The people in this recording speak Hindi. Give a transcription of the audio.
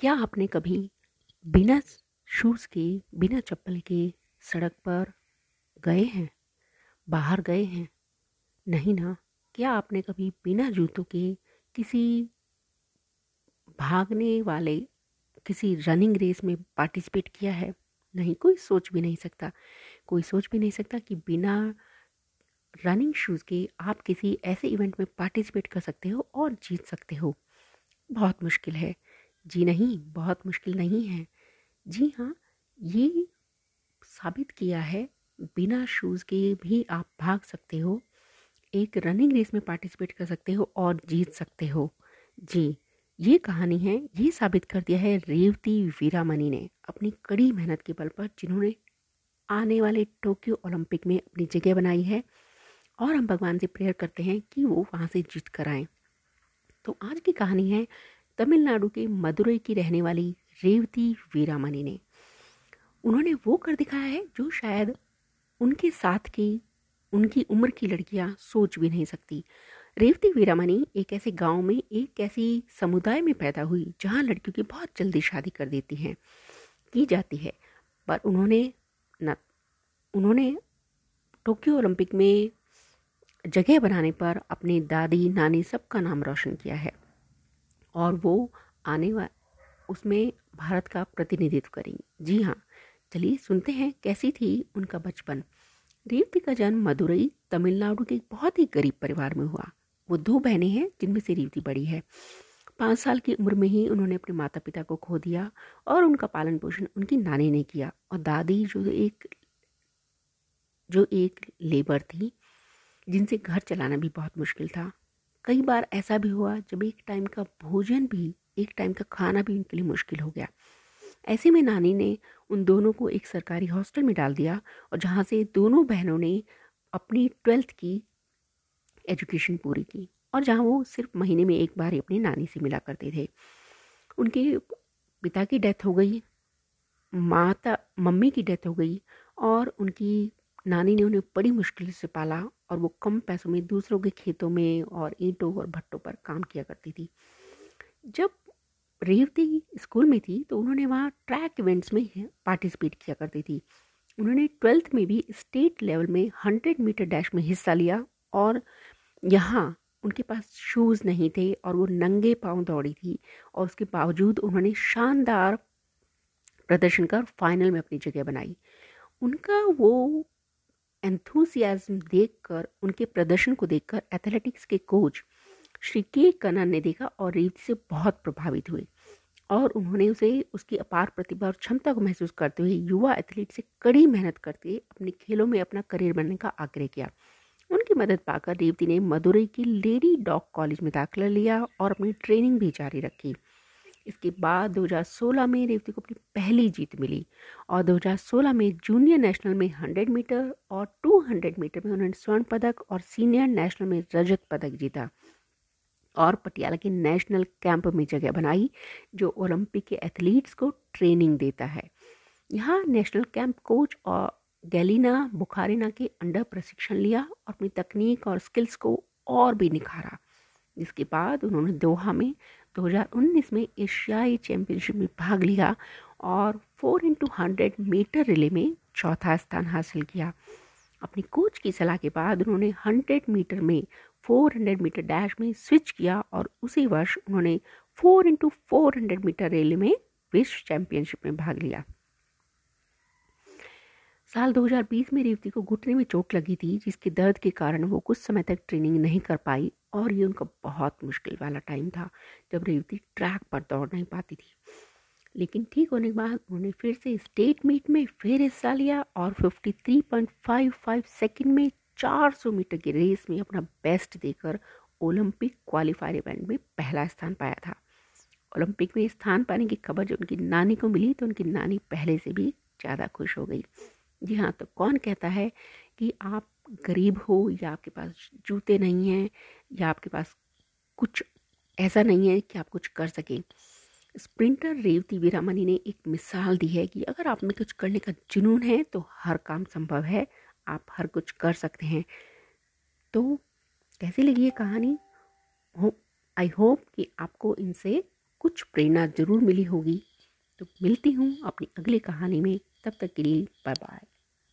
क्या आपने कभी बिना शूज़ के, बिना चप्पल के सड़क पर गए हैं? बाहर गए हैं? नहीं ना? क्या आपने कभी बिना जूतों के किसी भागने वाले, किसी रनिंग रेस में पार्टिसिपेट किया है? नहीं, कोई सोच भी नहीं सकता। कोई सोच भी नहीं सकता कि बिना रनिंग शूज़ के आप किसी ऐसे इवेंट में पार्टिसिपेट कर सकते हो और जीत सकते हो। बहुत मुश्किल है। जी नहीं, बहुत मुश्किल नहीं है। जी हाँ ये साबित किया है, बिना शूज़ के भी आप भाग सकते हो, एक रनिंग रेस में पार्टिसिपेट कर सकते हो और जीत सकते हो। जी, ये कहानी है, ये साबित कर दिया है रेवती वीरामणि ने, अपनी कड़ी मेहनत के बल पर, जिन्होंने आने वाले टोक्यो ओलंपिक में अपनी जगह बनाई है, और हम भगवान से प्रेयर करते हैं कि वो वहाँ से जीत कर आएँ। तो आज की कहानी है तमिलनाडु के मदुरई की रहने वाली रेवती वीरामणि ने। उन्होंने वो कर दिखाया है जो शायद उनके साथ की, उनकी उम्र की लड़कियाँ सोच भी नहीं सकती। रेवती वीरामणि एक ऐसे गाँव में, एक ऐसी समुदाय में पैदा हुई, जहाँ लड़कियों की बहुत जल्दी शादी कर देती हैं। की जाती है, पर उन्होंने न, उन्होंने टोक्यो ओलंपिक में जगह बनाने पर अपनी दादी, नानी सबका नाम रोशन किया है। और वो आने वा, उसमें भारत का प्रतिनिधित्व करेंगी। जी हाँ चलिए सुनते हैं कैसी थी उनका बचपन। रेवती का जन्म मदुरई, तमिलनाडु के एक बहुत ही गरीब परिवार में हुआ। वो दो बहनें हैं, जिनमें से रेवती बड़ी है। पाँच साल की उम्र में ही उन्होंने अपने माता पिता को खो दिया और उनका पालन पोषण उनकी नानी ने किया और दादी जो एक जो एक लेबर थी, जिनसे घर चलाना भी बहुत मुश्किल था। कई बार ऐसा भी हुआ, जब एक टाइम का भोजन भी, एक टाइम का खाना भी उनके लिए मुश्किल हो गया। ऐसे में नानी ने उन दोनों को एक सरकारी हॉस्टल में डाल दिया और जहाँ से दोनों बहनों ने अपनी ट्वेल्थ की एजुकेशन पूरी की और जहाँ वो सिर्फ़ महीने में एक बार ही अपनी नानी से मिला करते थे। उनके पिता की डेथ हो गई, माता, मम्मी की डेथ हो गई और उनकी नानी ने उन्हें बड़ी मुश्किल से पाला और वो कम पैसों में दूसरों के खेतों में और ईंटों और भट्टों पर काम किया करती थी। जब रेवती स्कूल में थी तो उन्होंने वहाँ ट्रैक इवेंट्स में पार्टिसिपेट किया करती थी। उन्होंने ट्वेल्थ में भी स्टेट लेवल में हंड्रेड मीटर डैश में हिस्सा लिया और यहाँ उनके पास शूज़ नहीं थे और वो नंगे पाँव दौड़ी थी और उसके बावजूद उन्होंने शानदार प्रदर्शन कर फाइनल में अपनी जगह बनाई। उनका वो एंथुसियाज्म देखकर, उनके प्रदर्शन को देखकर एथलेटिक्स के कोच श्री के कनन ने देखा और रेवती से बहुत प्रभावित हुए। और उन्होंने उसे, उसकी अपार प्रतिभा और क्षमता को महसूस करते हुए युवा एथलीट से कड़ी मेहनत करते हुए अपने खेलों में अपना करियर बनने का आग्रह किया। उनकी मदद पाकर रेवती ने मदुरई की लेडी डॉग कॉलेज में दाखिला लिया और अपनी ट्रेनिंग भी जारी रखी। इसके बाद 2016 में रेवती को अपनी पहली जीत मिली और 2016 में जूनियर नेशनल में 100 मीटर और 200 मीटर में उन्होंने स्वर्ण पदक और सीनियर नेशनल में रजत पदक जीता और पटियाला के नेशनल कैंप में जगह बनाई, जो ओलंपिक के एथलीट्स को ट्रेनिंग देता है। यहाँ नेशनल कैंप कोच और गैलिना बुखारिना के अंडर प्रशिक्षण लिया और अपनी तकनीक और स्किल्स को और भी निखारा। जिसके बाद उन्होंने दोहा में 2019 में एशियाई चैंपियनशिप में भाग लिया और four into hundred metre relay में चौथा स्थान हासिल किया। अपने कोच की सलाह के बाद उन्होंने हंड्रेड मीटर में फोर हंड्रेड मीटर डैश में स्विच किया और उसी वर्ष उन्होंने four into four metre relay में विश्व चैंपियनशिप में भाग लिया। साल 2020 में रेवती को घुटने में चोट लगी थी, जिसके दर्द के कारण वो कुछ समय तक ट्रेनिंग नहीं कर पाई और ये उनका बहुत मुश्किल वाला टाइम था, जब रेवती ट्रैक पर दौड़ नहीं पाती थी। लेकिन ठीक होने के बाद उन्होंने फिर से स्टेट मीट में फिर हिस्सा लिया और 53.55 सेकंड में 400 मीटर की रेस में अपना बेस्ट देकर ओलंपिक क्वालिफायर इवेंट में पहला स्थान पाया था। ओलंपिक में स्थान पाने की खबर जब उनकी नानी को मिली तो उनकी नानी पहले से भी ज़्यादा खुश हो गई। जी हाँ तो कौन कहता है कि आप गरीब हो या आपके पास जूते नहीं हैं या आपके पास कुछ ऐसा नहीं है कि आप कुछ कर सकें। स्प्रिंटर रेवती वीरामणि ने एक मिसाल दी है कि अगर आप में कुछ करने का जुनून है तो हर काम संभव है, आप हर कुछ कर सकते हैं। तो कैसी लगी ये कहानी? आई होप कि आपको इनसे कुछ प्रेरणा ज़रूर मिली होगी। तो मिलती हूँ अपनी अगली कहानी में। तब तक के लिए बाय बाय